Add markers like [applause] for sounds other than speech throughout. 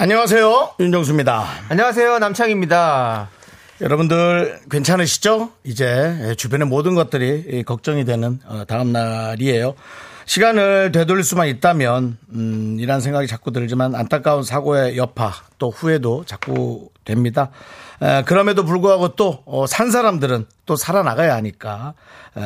안녕하세요. 윤정수입니다. 안녕하세요. 남창입니다. 여러분들 괜찮으시죠? 이제 주변의 모든 것들이 걱정이 되는 어, 다음 날이에요. 시간을 되돌릴 수만 있다면 음, 이란 생각이 자꾸 들지만 안타까운 사고의 여파 또 후회도 자꾸 됩니다. 에, 그럼에도 불구하고 또 산 사람들은 또 살아나가야 하니까 에,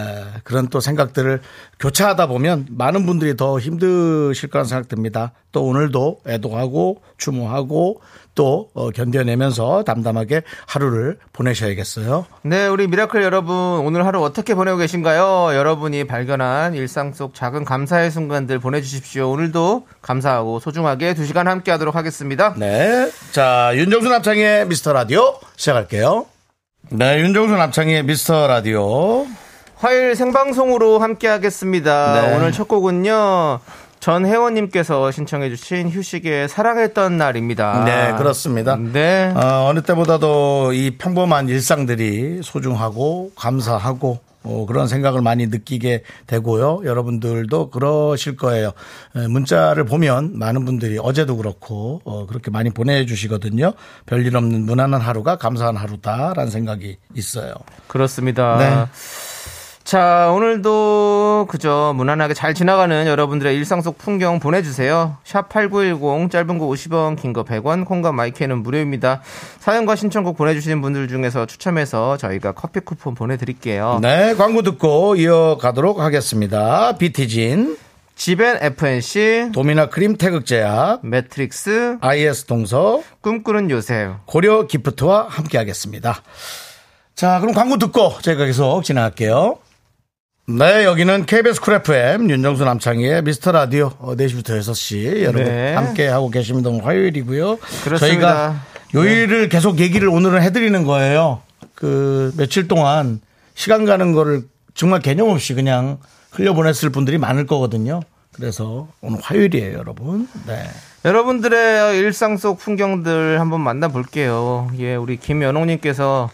그런 또 생각들을 교차하다 보면 많은 분들이 더 힘드실 거란 생각 듭니다. 또 오늘도 애도하고 추모하고 또 어, 견뎌내면서 담담하게 하루를 보내셔야겠어요. 네, 우리 미라클 여러분, 오늘 하루 어떻게 보내고 계신가요? 여러분이 발견한 일상 속 작은 감사의 순간들 보내주십시오. 오늘도 감사하고 소중하게 두 시간 함께 하도록 하겠습니다. 네. 자, 윤정수 남창희의 미스터 라디오 시작할게요. 네, 윤정수 남창희의 미스터 라디오. 화요일 생방송으로 함께 하겠습니다. 네. 오늘 첫 곡은요. 전 회원님께서 신청해주신 휴식의 사랑했던 날입니다. 네, 그렇습니다. 네. 어, 어느 때보다도 이 평범한 일상들이 소중하고 감사하고 어, 그런 생각을 많이 느끼게 되고요. 여러분들도 그러실 거예요. 에, 문자를 보면 많은 분들이 어제도 그렇고 어, 그렇게 많이 보내주시거든요. 별일 없는 무난한 하루가 감사한 하루다라는 생각이 있어요. 그렇습니다. 네. 자, 오늘도 그저 무난하게 잘 지나가는 여러분들의 일상 속 풍경 보내주세요. 샵 8910, 짧은 거 50원, 긴 거 100원, 콩과 마이케이는 무료입니다. 사연과 신청곡 보내주시는 분들 중에서 추첨해서 저희가 커피 쿠폰 보내드릴게요. 네, 광고 듣고 이어가도록 하겠습니다. 비티진, 지벤 FNC, 도미나 크림 태극제약, 매트릭스, IS 동서, 꿈꾸는 요새. 고려 기프트와 함께 하겠습니다. 자, 그럼 광고 듣고 저희가 계속 진행할게요. 네, 여기는 KBS 쿨 FM 윤정수 남창희의 미스터 라디오 어, 4시부터 6시 여러분 네. 함께 하고 계십니다. 오늘 화요일이고요. 그렇습니다. 저희가 요일을 계속 얘기를 오늘은 해드리는 거예요. 그 며칠 동안 시간 가는 거를 정말 개념 없이 그냥 흘려보냈을 분들이 많을 거거든요. 그래서 오늘 화요일이에요, 여러분. 네. 여러분들의 일상 속 풍경들 한번 만나볼게요. 예, 우리 김연옥님께서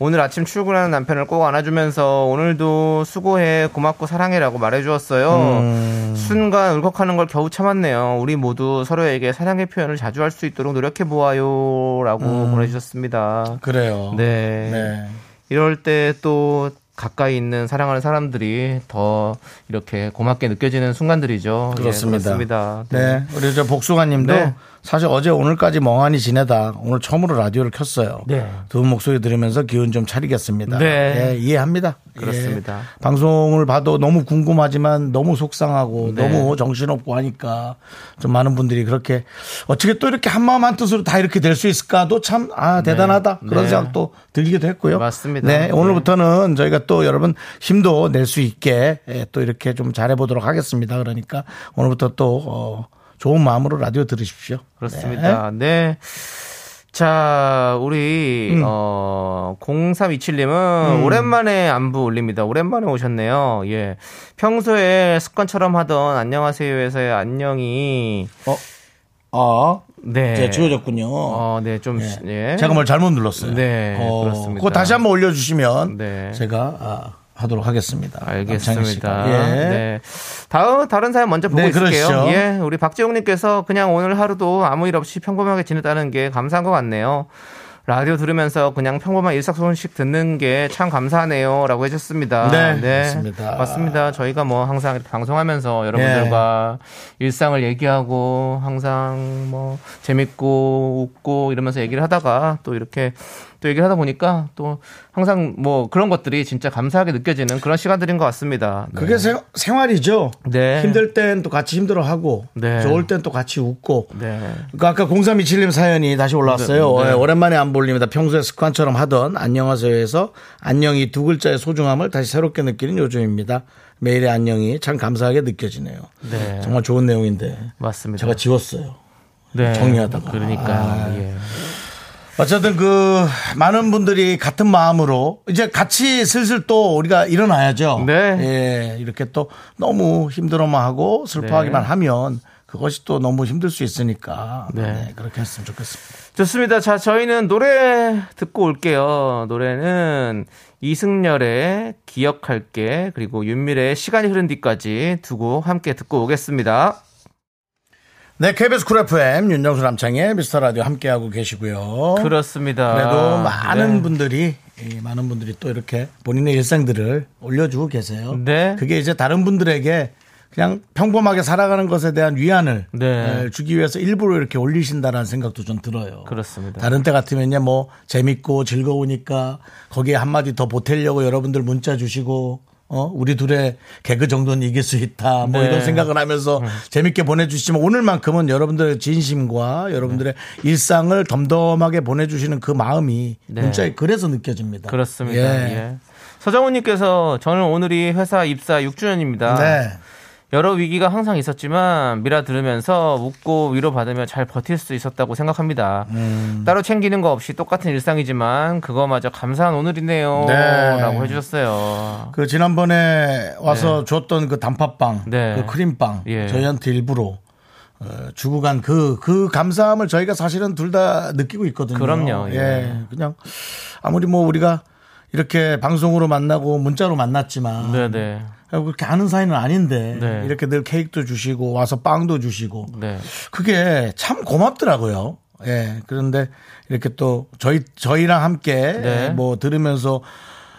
오늘 아침 출근하는 남편을 꼭 안아주면서 오늘도 수고해 고맙고 사랑해라고 말해주었어요. 순간 울컥하는 걸 겨우 참았네요. 우리 모두 서로에게 사랑의 표현을 자주 할 수 있도록 노력해 보아요라고 보내주셨습니다. 그래요. 네. 네. 이럴 때또 가까이 있는 사랑하는 사람들이 더 이렇게 고맙게 느껴지는 순간들이죠. 예, 그렇습니다. 그렇습니다. 네. 우리 저 복수가 님도 네. 사실 어제 오늘까지 멍하니 지내다 오늘 처음으로 라디오를 켰어요. 네. 두 분 목소리 들으면서 기운 좀 차리겠습니다. 네. 예, 이해합니다. 그렇습니다. 예. 방송을 봐도 너무 궁금하지만 너무 속상하고 네. 너무 정신없고 하니까 좀 많은 분들이 그렇게 어떻게 또 이렇게 한마음 한뜻으로 다 이렇게 될 수 있을까도 참, 아, 대단하다. 그런 네. 생각도 들기도 했고요. 맞습니다. 네. 네. 오늘부터는 저희가 또 여러분 힘도 낼 수 있게 예, 또 이렇게 좀 잘해보도록 하겠습니다. 그러니까 오늘부터 또, 어, 좋은 마음으로 라디오 들으십시오. 그렇습니다. 네. 자, 우리, 음. 어, 0327님은 오랜만에 안부 올립니다. 오랜만에 오셨네요. 예. 평소에 습관처럼 하던 안녕하세요에서의 안녕이, 아, 네. 네, 지워졌군요. 어, 네, 좀, 예. 제가 뭘 잘못 눌렀어요. 네, 어, 그렇습니다. 그거 다시 한번 올려주시면 네. 제가 아, 하도록 하겠습니다. 알겠습니다. 예. 네. 다음 다른 사연 먼저 보고 네, 있을게요. 그러시죠. 예, 우리 박재용님께서 그냥 오늘 하루도 아무 일 없이 평범하게 지냈다는 게 감사한 것 같네요. 라디오 들으면서 그냥 평범한 일상소식 듣는 게 참 감사하네요라고 해주셨습니다. 네, 맞습니다. 맞습니다. 저희가 뭐 항상 이렇게 방송하면서 여러분들과 네. 일상을 얘기하고 항상 뭐 재밌고 웃고 이러면서 얘기를 하다가 또 이렇게 또 얘기를 하다 보니까 또 항상 뭐 그런 것들이 진짜 감사하게 느껴지는 그런 시간들인 것 같습니다. 네. 그게 생, 생활이죠. 네. 힘들 땐 또 같이 힘들어하고 네. 좋을 땐 또 같이 웃고. 네. 그러니까 아까 0327님 사연이 다시 올라왔어요. 네, 네. 예, 오랜만에 안 볼립니다. 평소에 습관처럼 하던 안녕하세요에서 안녕이 두 글자의 소중함을 다시 새롭게 느끼는 요즘입니다. 매일의 안녕이 참 감사하게 느껴지네요. 네. 정말 좋은 내용인데 맞습니다. 제가 지웠어요. 네. 정리하다가. 그러니까요. 아. 예. 어쨌든 그 많은 분들이 같은 마음으로 이제 같이 슬슬 또 우리가 일어나야죠. 네. 예, 이렇게 또 너무 힘들어만 하고 슬퍼하기만 네. 하면 그것이 또 너무 힘들 수 있으니까 네. 네, 그렇게 했으면 좋겠습니다. 좋습니다. 자, 저희는 노래 듣고 올게요. 노래는 이승열의 기억할게 그리고 윤미래의 시간이 흐른 뒤까지 두고 함께 듣고 오겠습니다. 네, KBS 쿨 FM 윤정수 남창의 미스터 라디오 함께하고 계시고요. 그렇습니다. 그래도 많은 네. 분들이 이 많은 분들이 또 이렇게 본인의 일상들을 올려주고 계세요. 네. 그게 이제 다른 분들에게 그냥 평범하게 살아가는 것에 대한 위안을 네. 에, 주기 위해서 일부러 이렇게 올리신다라는 생각도 좀 들어요. 그렇습니다. 다른 때 같으면요, 뭐 재밌고 즐거우니까 거기에 한마디 더 보태려고 여러분들 문자 주시고. 어, 우리 둘의 개그 정도는 이길 수 있다. 뭐 네. 이런 생각을 하면서 재밌게 보내주시지만 오늘만큼은 여러분들의 진심과 여러분들의 일상을 덤덤하게 보내주시는 그 마음이 네. 문자에 그래서 느껴집니다. 그렇습니다. 예. 예. 서정훈님께서 저는 오늘이 회사 입사 6주년입니다. 네. 여러 위기가 항상 있었지만 미라 들으면서 웃고 위로받으며 잘 버틸 수 있었다고 생각합니다. 음. 따로 챙기는 거 없이 똑같은 일상이지만 그거마저 감사한 오늘이네요. 네. 라고 해주셨어요. 그 지난번에 와서 줬던 그 단팥빵, 네. 그 크림빵 예. 저희한테 일부러 어, 주고 간 그 그 감사함을 저희가 사실은 둘 다 느끼고 있거든요. 그럼요. 예. 예. 그냥 아무리 뭐 우리가 이렇게 방송으로 만나고 문자로 만났지만 네네. 그렇게 아는 사이는 아닌데 네. 이렇게 늘 케이크도 주시고 와서 빵도 주시고 네. 그게 참 고맙더라고요. 예. 그런데 이렇게 또 저희 저희랑 함께 네. 뭐 들으면서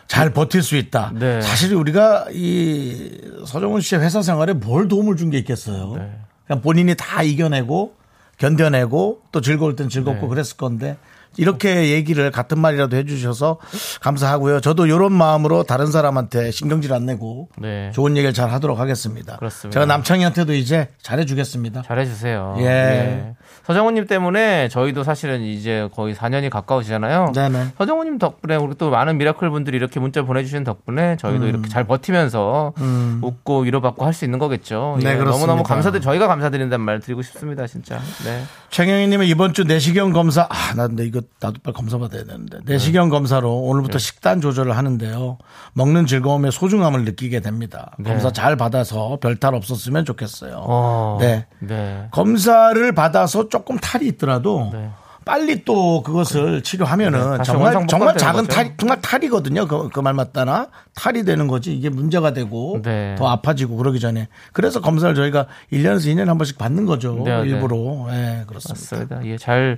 잘 버틸 수 있다. 네. 사실 우리가 이 서정훈 씨의 회사 생활에 뭘 도움을 준 게 있겠어요. 네. 그냥 본인이 다 이겨내고 견뎌내고 또 즐거울 땐 즐겁고 네. 그랬을 건데 이렇게 얘기를 같은 말이라도 해주셔서 감사하고요. 저도 이런 마음으로 다른 사람한테 신경질 안 내고 네. 좋은 얘기를 잘 하도록 하겠습니다. 그렇습니다. 제가 남창희한테도 이제 잘해주겠습니다. 잘해주세요. 예. 서정훈님 때문에 저희도 사실은 이제 거의 4년이 가까우시잖아요. 네네. 서정훈님 덕분에 우리 또 많은 미라클 분들이 이렇게 문자 보내주신 덕분에 저희도 음. 이렇게 잘 버티면서 웃고 위로받고 할 수 있는 거겠죠. 네, 예. 너무너무 감사드 저희가 감사드린다는 말 드리고 싶습니다, 진짜. 네. 최경희님은 이번 주 내시경 검사 아, 나 근데 이거 나도 빨리 검사 받아야 되는데 내시경 검사로 오늘부터 네. 식단 조절을 하는데요. 먹는 즐거움의 소중함을 느끼게 됩니다. 네. 검사 잘 받아서 별탈 없었으면 좋겠어요. 어, 네. 네. 검사를 받아서 조금 탈이 있더라도 네. 빨리 또 그것을 네, 치료하면은 다시 정말 정말 작은 거죠. 탈 정말 탈이거든요. 그 말 맞다나 탈이 되는 거지 이게 문제가 되고 네. 더 아파지고 그러기 전에 그래서 검사를 저희가 1년에서 2년에 한 번씩 받는 거죠. 네, 네. 일부러. 예, 그렇습니다. 맞습니다. 예, 잘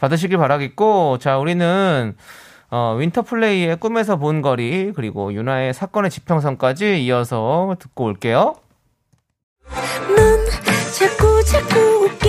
받으시길 바라겠고, 자, 우리는 어, 윈터플레이의 꿈에서 본 거리, 그리고 윤아의 사건의 지평선까지 이어서 듣고 올게요. 넌 자꾸 자꾸 웃게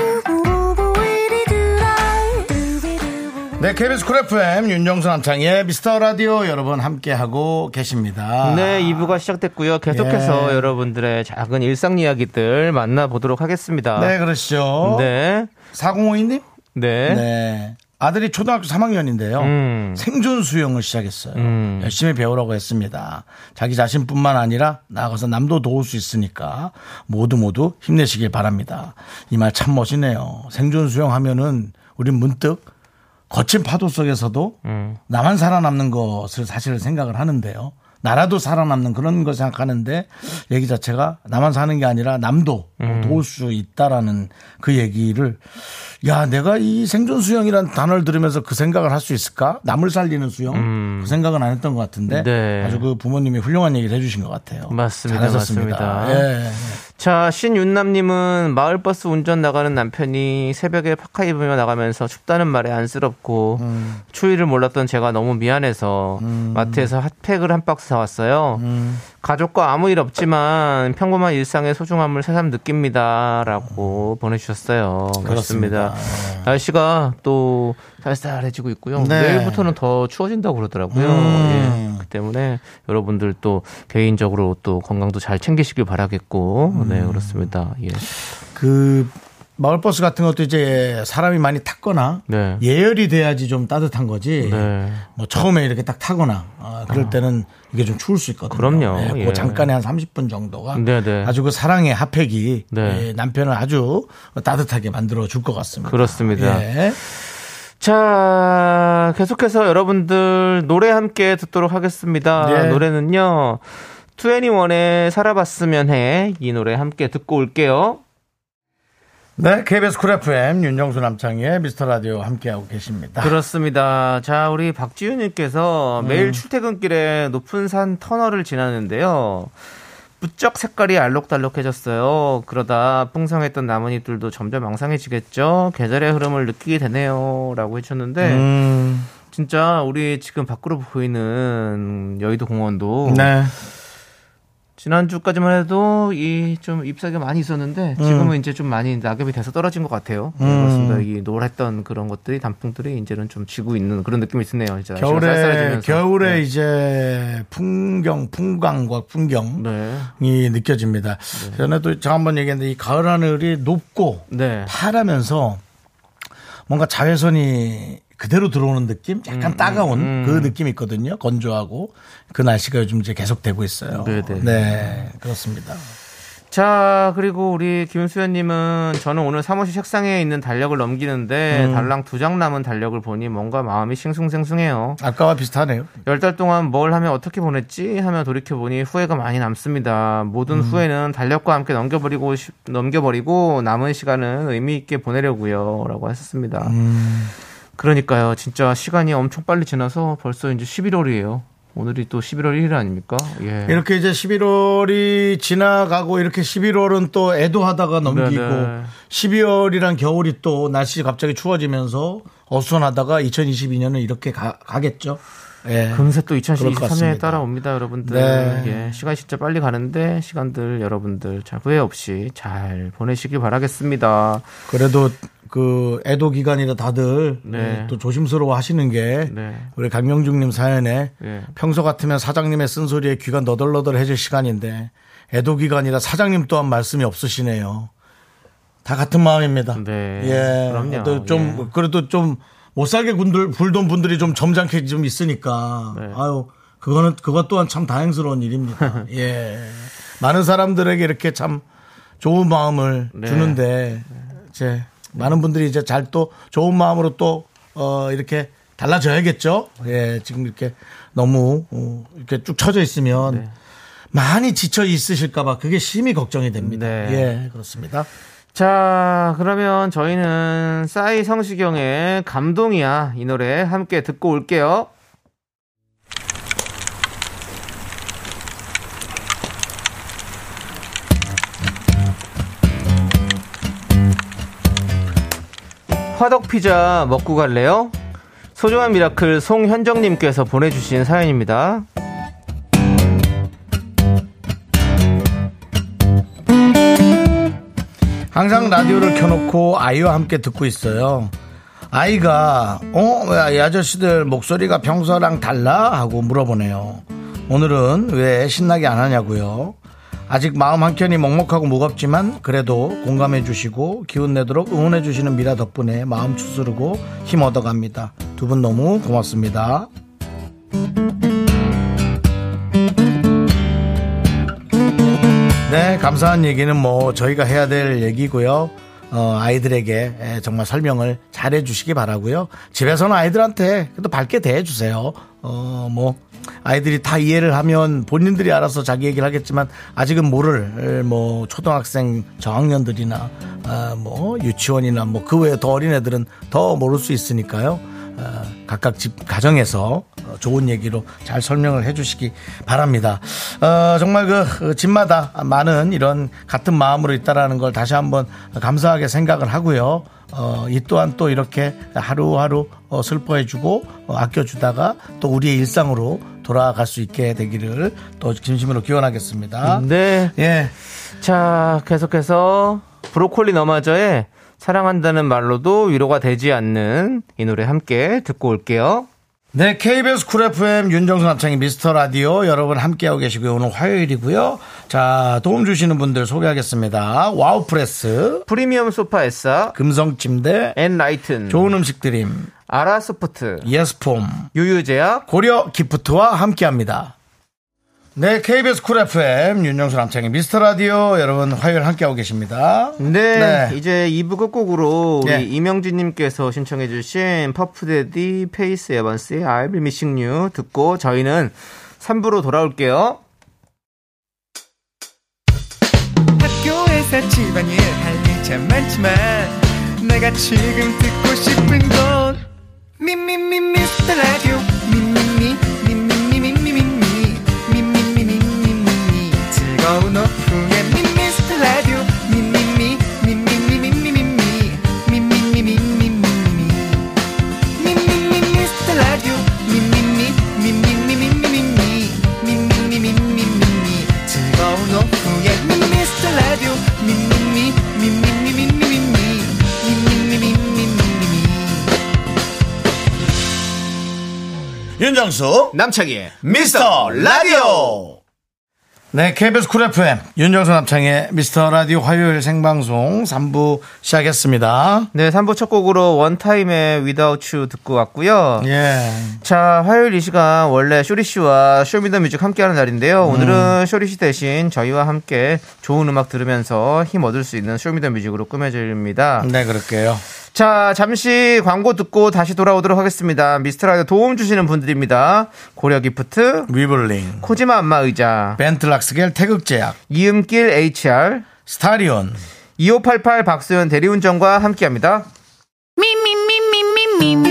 네, KBS Cool FM 윤정수 남창희의 미스터 라디오 여러분 함께하고 계십니다. 네, 2부가 시작됐고요. 계속해서 예. 여러분들의 작은 일상 이야기들 만나보도록 하겠습니다. 네, 그러시죠. 네. 4052님? 네. 네. 아들이 초등학교 3학년인데요. 음. 생존 수영을 시작했어요. 음. 열심히 배우라고 했습니다. 자기 자신뿐만 아니라 나가서 남도 도울 수 있으니까 모두 모두 힘내시길 바랍니다. 이 말 참 멋이네요. 생존 수영하면은 우린 문득 거친 파도 속에서도 음. 나만 살아남는 것을 사실 생각을 하는데요. 나라도 살아남는 그런 걸 생각하는데 얘기 자체가 나만 사는 게 아니라 남도 음. 도울 수 있다라는 그 얘기를 야 내가 이 생존 수영이라는 단어를 들으면서 그 생각을 할 수 있을까? 남을 살리는 수영 그 생각은 안 했던 것 같은데 음. 네. 아주 그 부모님이 훌륭한 얘기를 해주신 것 같아요. 맞습니다. 잘하셨습니다. 맞습니다. 예. 자, 신윤남님은 마을버스 운전 나가는 남편이 새벽에 파카 입으며 나가면서 춥다는 말에 안쓰럽고 음. 추위를 몰랐던 제가 너무 미안해서 마트에서 핫팩을 한 박스 사왔어요. 음. 가족과 아무 일 없지만 평범한 일상의 소중함을 새삼 느낍니다라고 보내주셨어요. 그렇습니다. 날씨가 또 쌀쌀해지고 있고요. 네. 내일부터는 더 추워진다고 그러더라고요. 음. 예. 그 때문에 여러분들 또 개인적으로 또 건강도 잘 챙기시길 바라겠고, 네 그렇습니다. 예. 그 마을버스 같은 것도 이제 사람이 많이 탔거나 네. 예열이 돼야지 좀 따뜻한 거지. 네. 뭐 처음에 이렇게 딱 타거나 아, 그럴 때는 이게 좀 추울 수 있거든요. 그럼요. 예, 예. 그 잠깐에 한 30분 정도가 네, 네. 아주 그 사랑의 핫팩이 네. 예, 남편을 아주 따뜻하게 만들어 줄 것 같습니다. 그렇습니다. 예. 자, 계속해서 여러분들 노래 함께 듣도록 하겠습니다. 네. 노래는요, 2NE1의 살아봤으면 해. 이 노래 함께 듣고 올게요. 네, KBS Cool FM 윤정수 남창희의 미스터 라디오 함께하고 계십니다. 그렇습니다. 자, 우리 박지윤님께서 음. 매일 출퇴근길에 높은 산 터널을 지나는데요. 부쩍 색깔이 알록달록해졌어요. 그러다 풍성했던 나뭇잎들도 점점 앙상해지겠죠. 계절의 흐름을 느끼게 되네요. 라고 해주셨는데, 음, 진짜 우리 지금 밖으로 보이는 여의도 공원도 네. 지난주까지만 해도 이 좀 잎사귀가 많이 있었는데 지금은 이제 좀 많이 낙엽이 돼서 떨어진 것 같아요. 네, 음. 그렇습니다. 이 노랬던 그런 것들이 단풍들이 이제는 좀 지고 있는 그런 느낌이 드네요. 이제 겨울에. 겨울에 네. 이제 풍경, 풍광과 풍경이 네. 느껴집니다. 전에도 제가 한번 얘기했는데 이 가을 하늘이 높고 네. 파라면서 뭔가 자외선이 그대로 들어오는 느낌? 약간 따가운 음. 그 느낌이 있거든요. 건조하고 그 날씨가 요즘 이제 계속 되고 있어요. 네네. 네, 그렇습니다. 자, 그리고 우리 김수현님은 저는 오늘 사무실 책상에 있는 달력을 넘기는데 음. 달랑 두 장 남은 달력을 보니 뭔가 마음이 싱숭생숭해요. 아까와 비슷하네요. 열 달 동안 뭘 하며 어떻게 보냈지 하며 돌이켜보니 후회가 많이 남습니다. 모든 음. 후회는 달력과 함께 넘겨버리고 싶- 넘겨버리고 남은 시간은 의미 있게 보내려고요.라고 하셨습니다. 음. 그러니까요, 진짜 시간이 엄청 빨리 지나서 벌써 이제 11월이에요. 오늘이 또 11월 1일 아닙니까? 예. 이렇게 이제 11월이 지나가고 이렇게 11월은 또 애도하다가 넘기고 네네. 12월이란 겨울이 또 날씨 갑자기 추워지면서 어수선하다가 2022년은 이렇게 가, 가겠죠. 예. 금세 또 그럴 것 2023년에 같습니다. 따라옵니다, 여러분들. 네. 예, 시간이 진짜 빨리 가는데 시간들 여러분들 잘 후회 없이 잘 보내시길 바라겠습니다. 그래도 그 애도 기간이라 다들 네. 또 조심스러워 하시는 게 네. 우리 강명중님 사연에 예. 평소 같으면 사장님의 쓴소리에 귀가 너덜너덜해질 시간인데 애도 기간이라 사장님 또한 말씀이 없으시네요. 다 같은 마음입니다. 네. 예. 그럼요. 또좀 예. 그래도 좀 못 살게 군들 불던 분들이 좀 점잖게 좀 있으니까 네. 아유 그거는 그것 또한 참 다행스러운 일입니다. [laughs] 예. 많은 사람들에게 이렇게 참 좋은 마음을 네. 주는데 이제 많은 분들이 이제 잘 또 좋은 마음으로 또 어, 이렇게 달라져야겠죠. 예, 지금 이렇게 너무 어, 이렇게 쭉 처져 있으면 네. 많이 지쳐 있으실까봐 그게 심히 걱정이 됩니다. 네. 예, 그렇습니다. 자, 그러면 저희는 싸이 성시경의 감동이야 이 노래 함께 듣고 올게요. 화덕 피자 먹고 갈래요? 소중한 미라클 송현정님께서 보내주신 사연입니다. 항상 라디오를 켜놓고 아이와 함께 듣고 있어요. 아이가 어 왜 이 아저씨들 목소리가 평소랑 달라 하고 물어보네요. 오늘은 왜 신나게 안 하냐고요. 아직 마음 한켠이 먹먹하고 무겁지만 그래도 공감해 주시고 기운 내도록 응원해 주시는 미라 덕분에 마음 추스르고 힘 얻어갑니다. 두 분 너무 고맙습니다. 네, 감사한 얘기는 뭐 저희가 해야 될 얘기고요. 어, 아이들에게 에, 정말 설명을 잘 해주시기 바라고요. 집에서는 아이들한테 그래도 밝게 대해주세요. 어, 뭐 아이들이 다 이해를 하면 본인들이 알아서 자기 얘기를 하겠지만 아직은 모를 에, 뭐 초등학생 저학년들이나 아, 뭐 유치원이나 뭐 그 외에 더 어린 애들은 더 모를 수 있으니까요. 어, 각각 집 가정에서 어, 좋은 얘기로 잘 설명을 해주시기 바랍니다. 어, 정말 그 어, 집마다 많은 이런 같은 마음으로 있다라는 걸 다시 한번 감사하게 생각을 하고요. 어, 이 또한 또 이렇게 하루하루 어, 슬퍼해주고 어, 아껴주다가 또 우리의 일상으로 돌아갈 수 있게 되기를 또 진심으로 기원하겠습니다. 네. 예. 자, 계속해서 브로콜리 너마저의 사랑한다는 말로도 위로가 되지 않는 이 노래 함께 듣고 올게요. 네, KBS Cool FM 윤정수 남창희 미스터 라디오 여러분 함께하고 계시고요. 오늘 화요일이고요. 자, 도움 주시는 분들 소개하겠습니다. 와우 프레스, 프리미엄 소파 에싸, 금성 침대, 엔라이튼, 좋은 음식 드림, 아라소프트, 예스폼, 유유제약, 고려 기프트와 함께합니다. 네, KBS Cool FM 윤정수 남창희 미스터 라디오 여러분 화요일 함께하고 계십니다. 네, 네. 이제 2부 끝곡으로 우리 네. 이명진님께서 신청해주신 Puff Daddy Faith Evans의 I'll be missing you 듣고 저희는 3부로 돌아올게요. 학교에서 집안일 할일참 많지만 내가 지금 듣고 싶은 건 미미미 미스터 라디오 미미미 즐거운 오후에 미스터 라디오 미미미 미미미 미미 미 미미미 미미미 미미미 미스터 라디오 미미미 미미미 미미미 미미미 미미미 즐거운 오후에 미스터 라디오 미미미 미미미 미미미 미미미 미미미 윤정수 남창희의 미스터 라디오. 네, KBS Cool FM 윤정수 남창희의 미스터 라디오 화요일 생방송 3부 시작했습니다. 네, 3부 첫 곡으로 1TYM의 Without You 듣고 왔고요. 예. 자, 화요일 이 시간 원래 쇼리 씨와 Show Me The Music 함께하는 날인데요. 오늘은 쇼리 씨 대신 저희와 함께 좋은 음악 들으면서 힘 얻을 수 있는 쇼미더뮤직으로 꾸며집니다. 네, 그럴게요. 자, 잠시 광고 듣고 다시 돌아오도록 하겠습니다. 미스터라디오 도움 주시는 분들입니다. 고려 기프트, 위블링, 코지마 안마 의자, 벤트락스겔 태극제약, 이음길 HR, 스타리온, 2588 박소연 대리운전과 함께합니다. Me,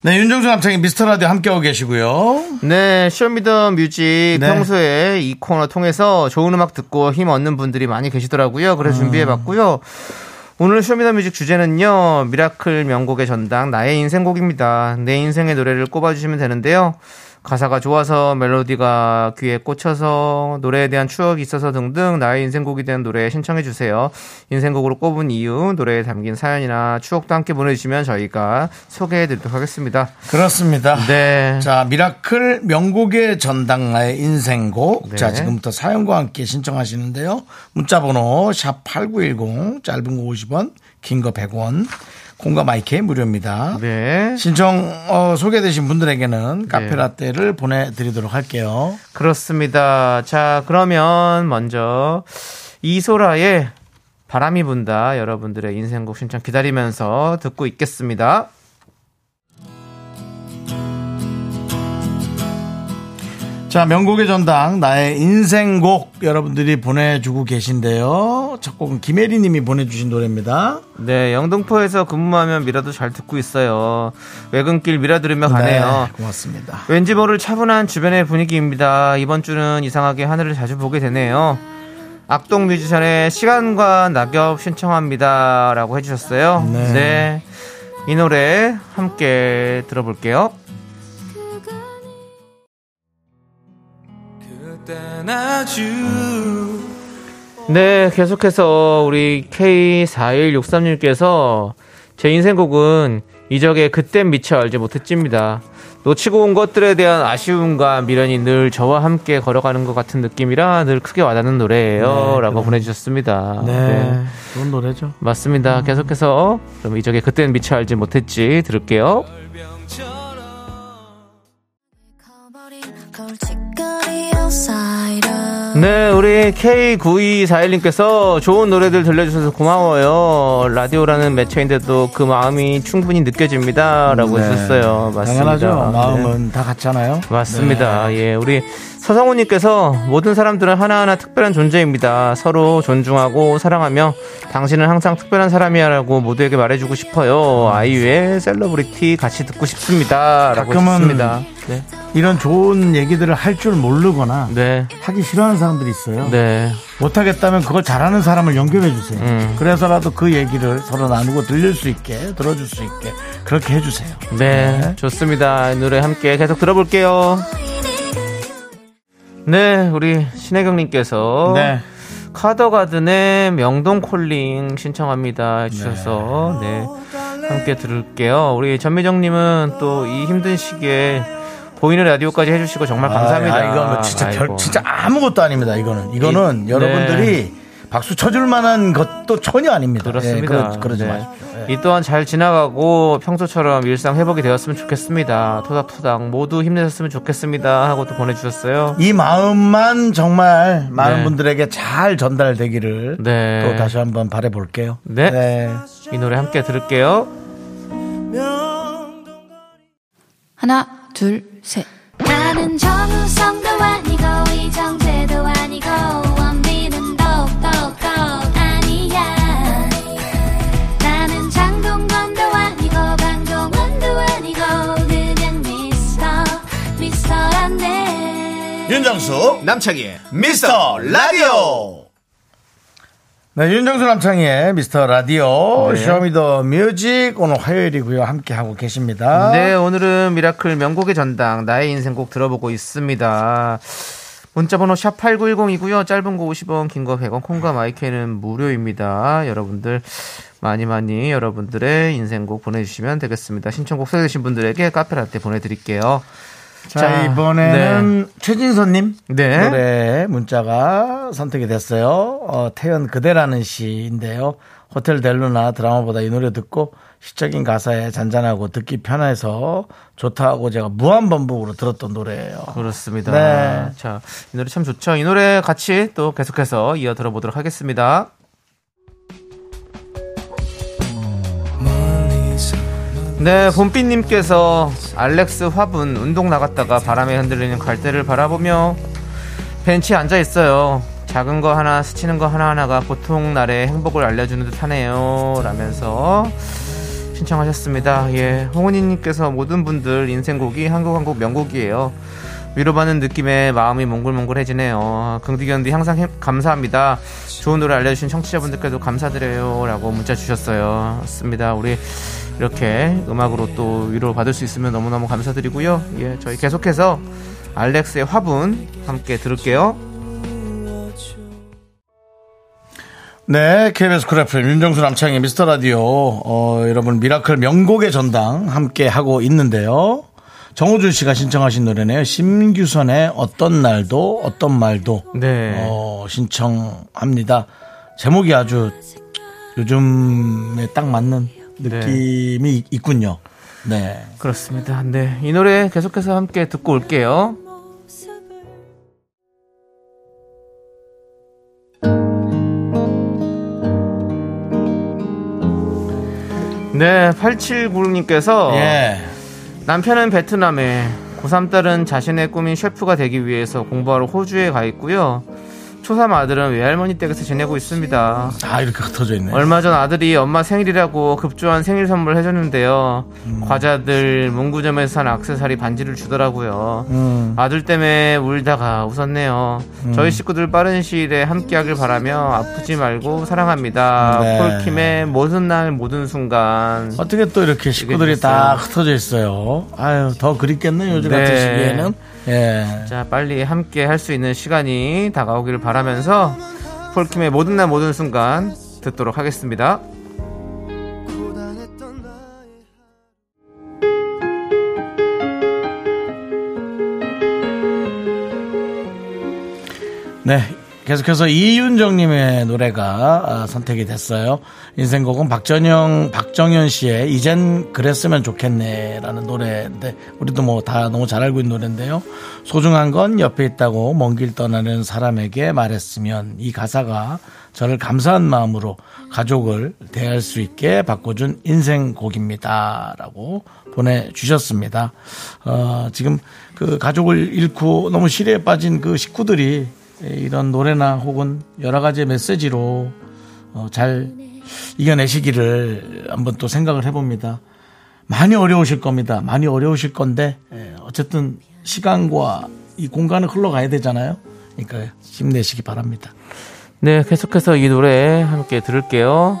네, 윤정수 남창희의 미스터 라디오 함께하고 계시고요. 네, Show Me The Music 네. 평소에 이 코너 통해서 좋은 음악 듣고 힘 얻는 분들이 많이 계시더라고요. 그래서 준비해봤고요. 오늘 Show Me The Music 주제는요 미라클 명곡의 전당 나의 인생곡입니다. 내 인생의 노래를 꼽아주시면 되는데요. 가사가 좋아서 멜로디가 귀에 꽂혀서 노래에 대한 추억이 있어서 등등 나의 인생곡이 된 노래 신청해 주세요. 인생곡으로 꼽은 이유, 노래에 담긴 사연이나 추억도 함께 보내주시면 저희가 소개해 드리도록 하겠습니다. 그렇습니다. 네. 자, 미라클 명곡의 전당 나의 인생곡. 네. 자, 지금부터 사연과 함께 신청하시는데요. 문자번호 샵8910, 짧은 거 50원, 긴 거 100원, 콩과 마이크의 무료입니다. 네. 신청 어, 소개되신 분들에게는 네. 카페라떼를 보내드리도록 할게요. 그렇습니다. 자, 그러면 먼저 이소라의 바람이 분다 여러분들의 인생곡 신청 기다리면서 듣고 있겠습니다. 자, 명곡의 전당 나의 인생곡 여러분들이 보내주고 계신데요. 첫 곡은 김혜리 님이 보내주신 노래입니다. 네, 영등포에서 근무하면 미라도 잘 듣고 있어요. 외근길 미라 들으며 가네요. 네, 고맙습니다. 왠지 모를 차분한 주변의 분위기입니다. 이번 주는 이상하게 하늘을 자주 보게 되네요. 악동 뮤지션의 시간과 낙엽 신청합니다. 라고 해주셨어요. 네. 네. 이 노래 함께 들어볼게요. 네, 계속해서 우리 K4163님께서 제 인생곡은 이적의 그땐 미처 알지 못했지입니다. 놓치고 온 것들에 대한 아쉬움과 미련이 늘 저와 함께 걸어가는 것 같은 느낌이라 늘 크게 와닿는 노래예요. 네, 라고 보내주셨습니다. 네. 좋은 노래죠. 맞습니다. 계속해서 그럼 이적의 그땐 미처 알지 못했지 들을게요. 네, 우리 K9241님께서 좋은 노래들 들려주셔서 고마워요. 라디오라는 매체인데도 그 마음이 충분히 느껴집니다. 라고 네. 해주셨어요. 맞습니다. 당연하죠. 네. 마음은 다 같잖아요. 맞습니다. 예, 우리 서성우님께서 모든 사람들은 하나하나 특별한 존재입니다. 서로 존중하고 사랑하며 당신은 항상 특별한 사람이야라고 모두에게 말해주고 싶어요. 아이유의 셀러브리티 같이 듣고 싶습니다. 가끔은. 네. 이런 좋은 얘기들을 할 줄 모르거나 네. 하기 싫어하는 사람들이 있어요. 네. 못하겠다면 그걸 잘하는 사람을 연결해 주세요. 음. 그래서라도 그 얘기를 서로 나누고 들릴 수 있게 들어줄 수 있게 그렇게 해주세요. 네, 좋습니다. 이 노래 함께 계속 들어볼게요. 네, 우리 신혜경님께서 네. 카더가든의 명동 콜링 신청합니다 해주셔서 네. 함께 들을게요. 우리 전미정님은 또 이 힘든 시기에 보이는 라디오까지 해주시고 정말 감사합니다. 아, 이거 뭐 진짜 별. 진짜 아무것도 아닙니다. 이거는 이거는 이- 여러분들이 박수 쳐줄 만한 것도 전혀 아닙니다. 그렇습니다. 예, 그러, 그러 지 네. 마십시오. 예. 이 또한 잘 지나가고 평소처럼 일상 회복이 되었으면 좋겠습니다. 토닥토닥 모두 힘내셨으면 좋겠습니다. 하고 또 보내주셨어요. 이 마음만 정말 많은 네. 분들에게 잘 전달되기를 네. 또 다시 한번 바라볼게요. 네. 이 노래 함께 들을게요. 하나, 둘, 셋. 나는 정우성도 아니고 이정재도 아니고 윤정수 남창희의 미스터 라디오 네, 윤정수 남창희의 미스터 라디오 네. Show Me The Music 오늘 화요일이고요 함께 하고 계십니다. 네, 오늘은 미라클 명곡의 전당 나의 인생 곡 들어보고 있습니다. 문자번호 샵 8910이고요. 짧은 거 50원, 긴 거 100원, 콩과 마이크는 무료입니다. 여러분들 많이 많이 여러분들의 인생곡 보내주시면 되겠습니다. 신청곡 소개되신 분들에게 카페라떼 보내드릴게요. 자, 자, 이번에는 최진선님 네. 노래 문자가 선택이 됐어요. 어, 태연 그대라는 시인데요. 호텔 델루나 드라마보다 이 노래 듣고 시적인 가사에 잔잔하고 듣기 편해서 좋다고 제가 무한 반복으로 들었던 노래예요. 그렇습니다. 네. 자, 이 노래 참 좋죠. 이 노래 같이 또 계속해서 이어 들어보도록 하겠습니다. 네, 봄빛님께서 알렉스 화분 운동 나갔다가 바람에 흔들리는 갈대를 바라보며 벤치에 앉아 있어요. 작은 거 하나, 스치는 거 하나하나가 보통 날의 행복을 알려주는 듯 하네요. 라면서 신청하셨습니다. 예, 홍은희님께서 모든 분들 인생곡이 한국 한국 명곡이에요. 위로받는 느낌에 마음이 몽글몽글해지네요. 긍디견디 항상 해- 감사합니다. 좋은 노래 알려주신 청취자분들께도 감사드려요. 라고 문자 주셨어요. 맞습니다. 우리 이렇게 음악으로 또 위로 받을 수 있으면 너무너무 감사드리고요. 예, 저희 계속해서 알렉스의 화분 함께 들을게요. 네, KBS Cool FM 윤정수 남창희 미스터 라디오 어, 여러분 미라클 명곡의 전당 함께 하고 있는데요. 정호준 씨가 신청하신 노래네요. 심규선의 어떤 날도 어떤 말도 네. 어, 신청합니다. 제목이 아주 요즘에 딱 맞는 느낌이 있군요. 네. 그렇습니다. 네. 이 노래 계속해서 함께 듣고 올게요. 네, 8796님께서 예. 남편은 베트남에 고3 딸은 자신의 꿈인 셰프가 되기 위해서 공부하러 호주에 가 있고요. 초3 아들은 외할머니 댁에서 지내고 있습니다. 아, 이렇게 흩어져 있네. 얼마 전 아들이 엄마 생일이라고 급조한 생일 선물 해줬는데요. 과자들 문구점에서 산 악세사리 반지를 주더라고요. 음. 아들 때문에 울다가 웃었네요. 저희 식구들 빠른 시일에 함께하길 바라며 아프지 말고 사랑합니다. 네. 폴킴의 모든 날 모든 순간. 어떻게 또 이렇게 식구들이. 다 흩어져 있어요. 아유, 더 그립겠네, 요즘 네. 같은 시기에는. 예. 자, 빨리 함께 할 수 있는 시간이 다가오기를 바라면서 폴킴의 모든 날 모든 순간 듣도록 하겠습니다. 네. 계속해서 이윤정님의 노래가 아, 선택이 됐어요. 인생곡은 박전영, 박정현 씨의 이젠 그랬으면 좋겠네라는 노래인데 우리도 뭐 다 너무 잘 알고 있는 노래인데요. 소중한 건 옆에 있다고 먼 길 떠나는 사람에게 말했으면 이 가사가 저를 감사한 마음으로 가족을 대할 수 있게 바꿔준 인생곡입니다라고 보내주셨습니다. 어, 지금 그 가족을 잃고 너무 시리에 빠진 그 식구들이 이런 노래나 혹은 여러 가지 메시지로 어, 잘 이겨내시기를 한번 또 생각을 해봅니다. 많이 어려우실 겁니다. 많이 어려우실 건데 예, 어쨌든 시간과 이 공간을 흘러가야 되잖아요. 그러니까 힘내시기 바랍니다. 네, 계속해서 이 노래 함께 들을게요.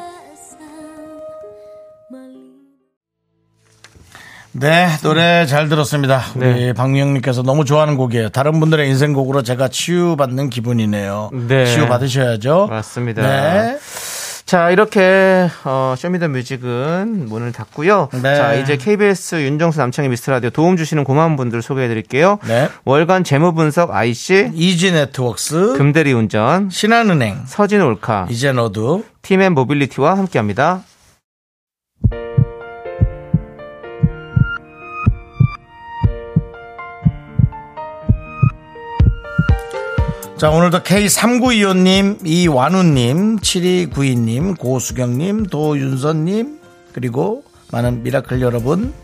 네, 노래 잘 들었습니다. 우리 네. 박미영님께서 너무 좋아하는 곡이에요. 다른 분들의 인생곡으로 제가 치유받는 기분이네요. 네. 치유받으셔야죠. 맞습니다. 네. 자, 이렇게 어, Show Me The Music은 문을 닫고요. 네. 자, 이제 KBS 윤정수 남창희 미스터 라디오 도움 주시는 고마운 분들 소개해 드릴게요. 네. 월간 재무 분석 IC, 이지 네트웍스, 금대리 운전, 신한은행, 서진 올카, 이제 너도 팀앤 모빌리티와 함께 합니다. 자, 오늘도 K3925님, 이완우님, 7292님, 고수경님, 도윤선님, 그리고 많은 미라클 여러분,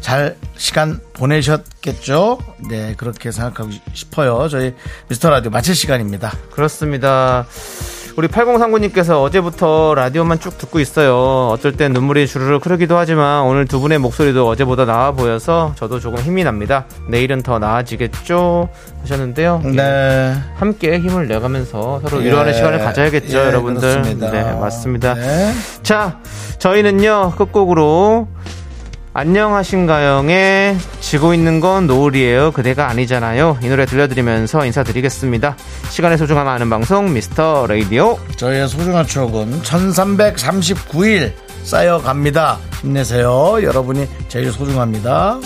잘 시간 보내셨겠죠? 네, 그렇게 생각하고 싶어요. 저희 미스터 라디오 마칠 시간입니다. 그렇습니다. 우리 8039님께서 어제부터 라디오만 쭉 듣고 있어요. 어쩔 땐 눈물이 주르륵 흐르기도 하지만 오늘 두 분의 목소리도 어제보다 나아 보여서 저도 조금 힘이 납니다. 내일은 더 나아지겠죠? 하셨는데요. 예. 네. 함께 힘을 내가면서 서로 위로하는 예. 시간을 가져야겠죠, 예, 여러분들. 그렇습니다. 네, 맞습니다. 네. 자, 저희는요, 끝곡으로 안녕하신가영의 지고 있는 건 노을이에요. 그대가 아니잖아요. 이 노래 들려드리면서 인사드리겠습니다. 시간의 소중함 아는 방송 미스터 라디오. 저희의 소중한 추억은 1339일 쌓여갑니다. 힘내세요. 여러분이 제일 소중합니다.